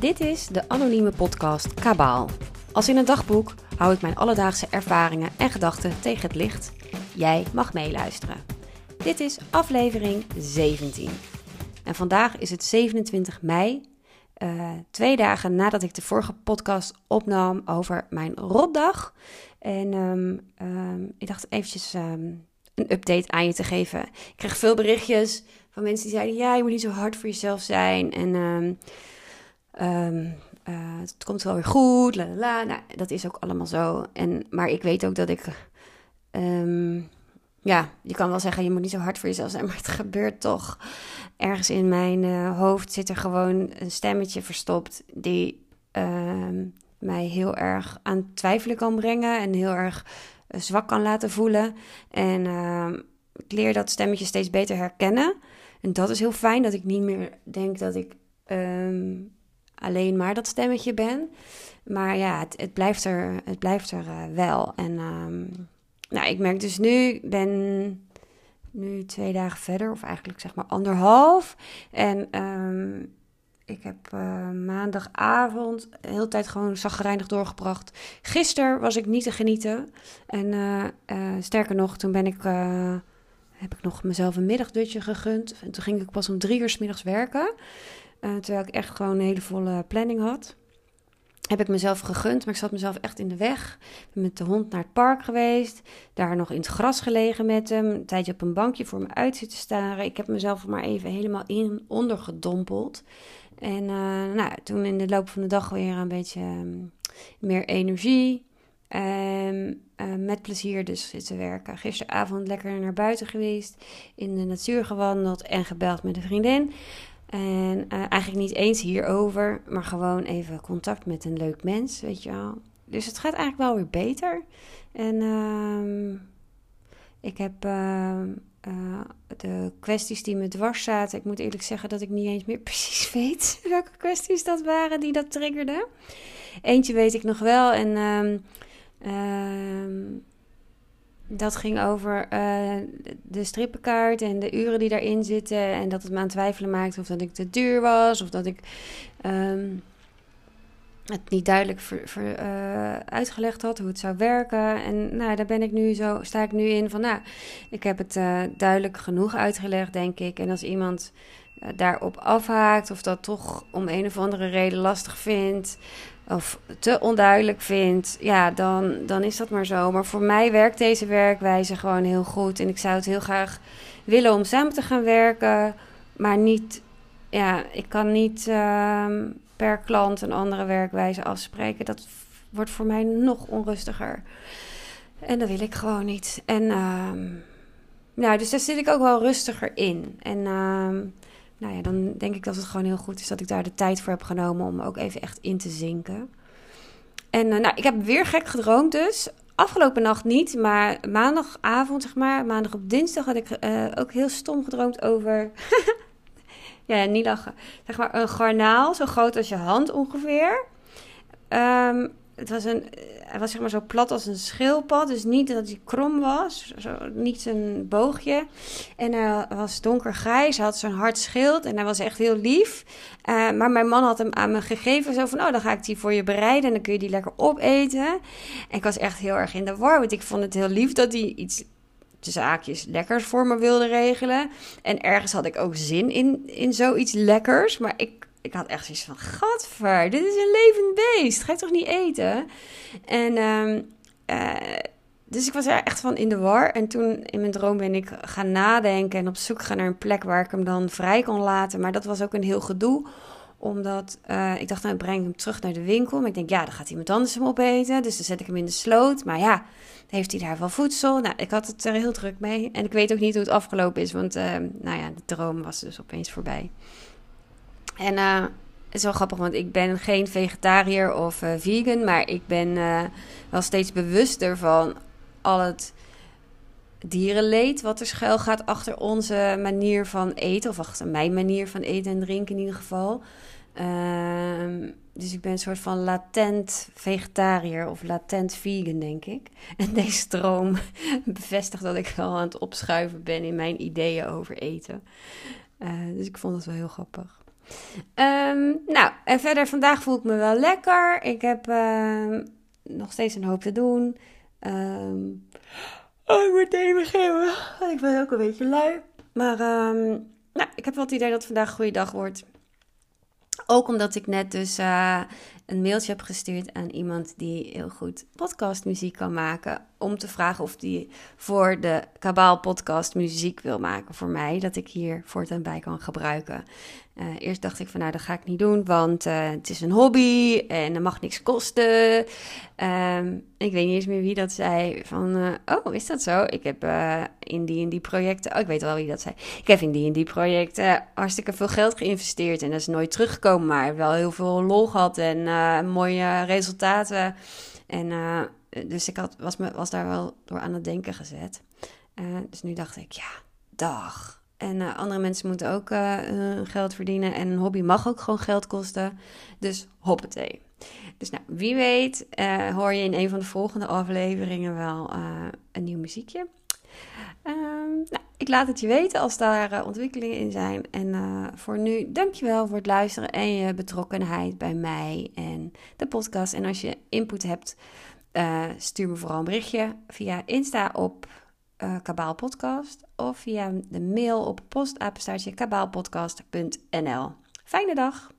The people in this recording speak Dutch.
Dit is de anonieme podcast Kabaal. Als in een dagboek hou ik mijn alledaagse ervaringen en gedachten tegen het licht. Jij mag meeluisteren. Dit is aflevering 17. En vandaag is het 27 mei, uh, twee dagen nadat ik de vorige podcast opnam over mijn rotdag. En um, um, ik dacht eventjes um, een update aan je te geven. Ik kreeg veel berichtjes van mensen die zeiden: Ja, je moet niet zo hard voor jezelf zijn. En um, um, uh, het komt wel weer goed. La, la. Nou, dat is ook allemaal zo. En, maar ik weet ook dat ik. Um, ja, je kan wel zeggen: je moet niet zo hard voor jezelf zijn. Maar het gebeurt toch. Ergens in mijn uh, hoofd zit er gewoon een stemmetje verstopt. Die mij heel erg aan twijfelen kan brengen. En heel erg uh, zwak kan laten voelen. En ik leer dat stemmetje steeds beter herkennen. En dat is heel fijn, dat ik niet meer denk dat ik alleen maar dat stemmetje ben. Maar ja, het, het blijft er, het blijft er uh, wel. En um, nou, ik merk dus nu, ik ben nu twee dagen verder, of eigenlijk zeg maar anderhalf. En um, ik heb uh, maandagavond de hele tijd gewoon zagrijnig doorgebracht. Gisteren was ik niet te genieten. En uh, sterker nog, toen ben ik heb ik nog mezelf een middagdutje gegund. En toen ging ik pas om drie uur s middags werken. Uh, terwijl ik echt gewoon een hele volle planning had. Heb ik mezelf gegund, maar ik zat mezelf echt in de weg. Ben met de hond naar het park geweest. Daar nog in het gras gelegen met hem. Een tijdje op een bankje voor me uit zitten staren. Ik heb mezelf maar even helemaal in ondergedompeld. En uh, nou, toen in de loop van de dag weer een beetje um, meer energie. Um, uh, met plezier dus zitten werken. Gisteravond lekker naar buiten geweest, in de natuur gewandeld en gebeld met een vriendin. En uh, eigenlijk niet eens hierover, maar gewoon even contact met een leuk mens, weet je wel. Dus het gaat eigenlijk wel weer beter. En uh, ik heb uh, de kwesties die me dwars zaten. Ik moet eerlijk zeggen dat ik niet eens meer precies weet welke kwesties dat waren die dat triggerden. Eentje weet ik nog wel en ehm, dat ging over uh, de strippenkaart en de uren die daarin zitten. En dat het me aan twijfelen maakte of dat ik te duur was. Of dat ik um, het niet duidelijk uh, uitgelegd had hoe het zou werken. En nou, daar ben ik nu zo, sta ik nu in van nou, ik heb het uh, duidelijk genoeg uitgelegd, denk ik. En als iemand daarop afhaakt of dat toch om een of andere reden lastig vindt of te onduidelijk vindt, ja, dan, dan is dat maar zo. Maar voor mij werkt deze werkwijze gewoon heel goed. En ik zou het heel graag willen om samen te gaan werken. Maar niet, ja, ik kan niet uh, per klant een andere werkwijze afspreken. Dat wordt voor mij nog onrustiger. En dat wil ik gewoon niet. En, uh, nou, dus daar zit ik ook wel rustiger in. En uh, nou ja, dan denk ik dat het gewoon heel goed is dat ik daar de tijd voor heb genomen om ook even echt in te zinken. En uh, nou, ik heb weer gek gedroomd dus. Afgelopen nacht niet, maar maandagavond, zeg maar, maandag op dinsdag had ik uh, ook heel stom gedroomd over. ja, niet lachen. Zeg maar een garnaal, zo groot als je hand ongeveer. Um, het was, een, hij was zeg maar zo plat als een schildpad. Dus niet dat hij krom was. Zo, niet een boogje. En hij was donkergrijs. Hij had zo'n hard schild. En hij was echt heel lief. Uh, maar mijn man had hem aan me gegeven. Zo van, oh, dan ga ik die voor je bereiden. En dan kun je die lekker opeten. En ik was echt heel erg in de war. Want ik vond het heel lief dat hij iets de zaakjes lekkers voor me wilde regelen. En ergens had ik ook zin in, in zoiets lekkers. Maar ik ik had echt zoiets van: Gadver, dit is een levend beest. Ga je toch niet eten? En um, uh, dus ik was er echt van in de war. En toen in mijn droom ben ik gaan nadenken en op zoek gaan naar een plek waar ik hem dan vrij kon laten. Maar dat was ook een heel gedoe omdat uh, ik dacht, nou, ik breng hem terug naar de winkel. Maar ik denk, ja, dan gaat iemand anders hem opeten. Dus dan zet ik hem in de sloot. Maar ja, heeft hij daar wel voedsel? Nou, ik had het er heel druk mee. En ik weet ook niet hoe het afgelopen is. Want, uh, nou ja, de droom was dus opeens voorbij. En uh, het is wel grappig, want ik ben geen vegetariër of uh, vegan, maar ik ben uh, wel steeds bewuster van al het dierenleed wat er schuil gaat achter onze manier van eten, of achter mijn manier van eten en drinken in ieder geval. Uh, dus ik ben een soort van latent vegetariër of latent vegan, denk ik. En deze stroom bevestigt dat ik wel aan het opschuiven ben in mijn ideeën over eten. dus ik vond het wel heel grappig. Ehm, nou, en verder vandaag voel ik me wel lekker. Ik heb ehm, nog steeds een hoop te doen. Ehm, oh, ik word even geven. Ik ben ook een beetje lui. Maar nou, ik heb wel het idee dat vandaag een goede dag wordt. Ook omdat ik net dus uh, een mailtje heb gestuurd aan iemand die heel goed podcastmuziek kan maken. Om te vragen of die voor de Kabaal podcast muziek wil maken voor mij. Dat ik hier voortaan bij kan gebruiken. Uh, eerst dacht ik van nou dat ga ik niet doen, want uh, het is een hobby en het mag niks kosten. Um, ik weet niet eens meer wie dat zei van uh, oh is dat zo? Ik heb in die en die projecten, oh ik weet wel wie dat zei. Ik heb in die en die projecten hartstikke veel geld geïnvesteerd en dat is nooit teruggekomen. Maar wel heel veel lol gehad en mooie resultaten. En dus ik had, was, me, was daar wel door aan het denken gezet. dus nu dacht ik ja, dag en uh, andere mensen moeten ook geld verdienen. En een hobby mag ook gewoon geld kosten. Dus hoppatee. Dus nou, wie weet hoor je in een van de volgende afleveringen wel een nieuw muziekje. Ik laat het je weten als daar ontwikkelingen in zijn. En voor nu, dankjewel voor het luisteren en je betrokkenheid bij mij en de podcast. En als je input hebt, stuur me vooral een berichtje via Insta op Kabaal Podcast of via de mail op postapenstaartje kabaalpodcast.nl. Fijne dag!